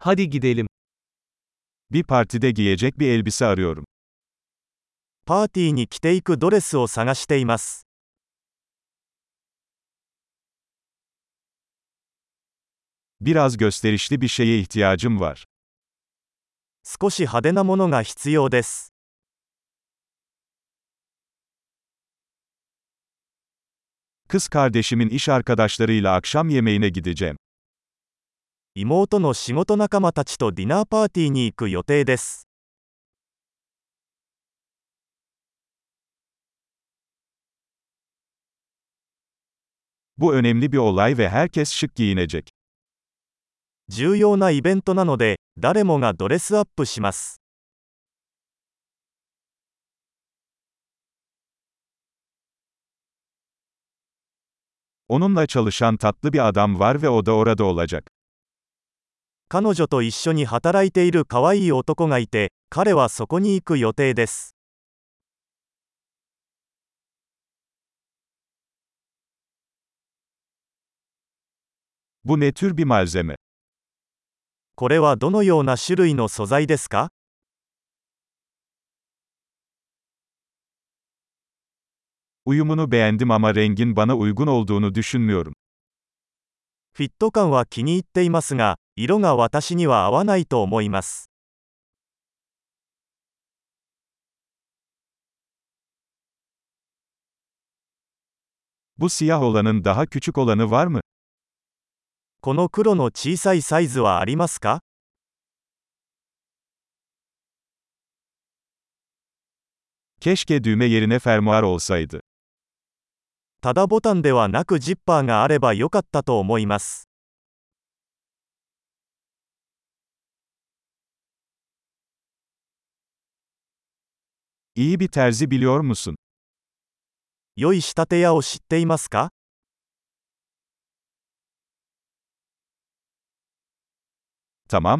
Hadi gidelim. Bir partide giyecek bir elbise arıyorum. パーティーに着ていくドレスを探しています。 Biraz gösterişli bir şeye ihtiyacım var. 少し派手なものが必要です。 Kız kardeşimin iş arkadaşlarıyla akşam yemeğine gideceğim. 妹の仕事仲間たちとディナーパーティーに行く予定です。Bu önemli bir olay ve herkes şık giyinecek. 重要なイベントなので、誰もがドレスアップします。Onunla çalışan tatlı bir adam var ve o da orada olacak. 彼女と一緒に働いている可愛い男がいて、彼はそこに行く予定です。Bu ne tür bir malzeme? これはどのような種類の素材ですか Uyumunu beğendim ama rengin bana uygun olduğunu düşünmüyorum. フィット感は気に入っていますが、色が私には合わないと思います。この黒の小さいサイズはありますか Keşke düğme yerine fermuar olsaydı. ただボタンではなくジッパーがあればよかったと思います。Bir terzi biliyor musun? 良い仕立て屋を知っていますか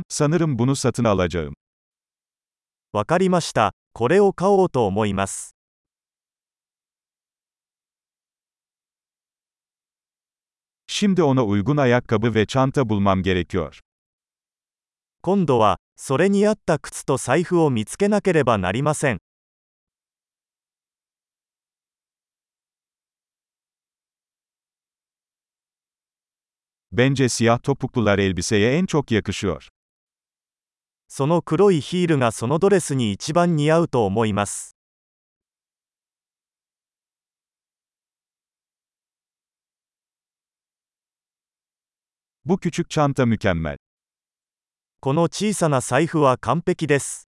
？Sanırım bunu satın alacağım. わかりました。これを買おうと思います。Şimdi ona uygun ayakkabı ve çanta bulmam gerekiyor. 今度は、それに合った靴と財布を見つけなければなりません。Bence siyah topuklular elbiseye en çok yakışıyor. その黒いヒールがそのドレスに一番似合うと思います。Bu küçük çanta mükemmel. この小さな財布は完璧です。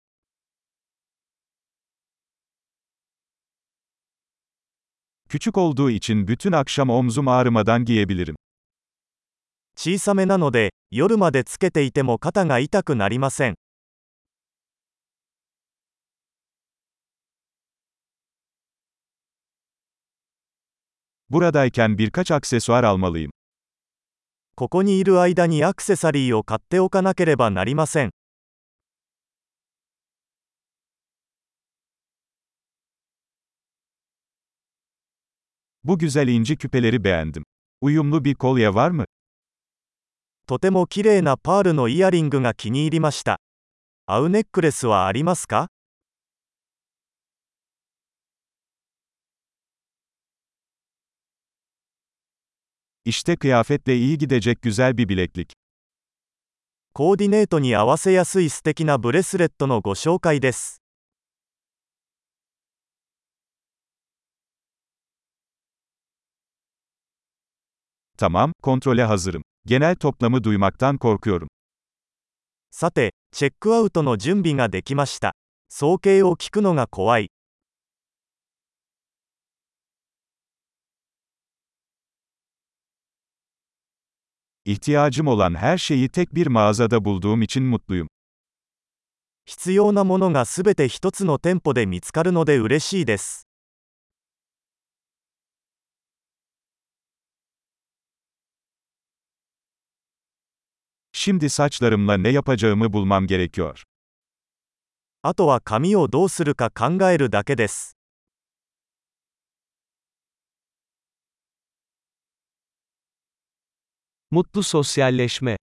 Küçük olduğu için bütün akşam omzum ağrımadan giyebilirim. 小さめなので、夜までつけていても肩が痛くなりません。 Buradayken birkaç aksesuar almalıyım. ここにいる間にアクセサリーを買っておかなければなりません。Bu güzel inci küpeleri beğendim. Uyumlu bir kolye var mı? とても綺麗なパールのイヤリングが気に入りました。合うネックレスはありますか？İşte kıyafetle iyi gidecek güzel bir bileklik. コーディネートに合わせやすい素敵なブレスレットのご紹介です。 Tamam, kontrole hazırım. Genel toplamı duymaktan korkuyorum. さて、チェックアウトの準備ができました。総計を聞くのが怖い。 İhtiyacım olan her şeyi tek bir mağazada bulduğum için mutluyum. 必要なものがすべて一つの店舗で見つかるので嬉しいです。 Şimdi saçlarımla ne yapacağımı bulmam gerekiyor. あとは髪をどうするか考えるだけです。 Mutlu sosyalleşme.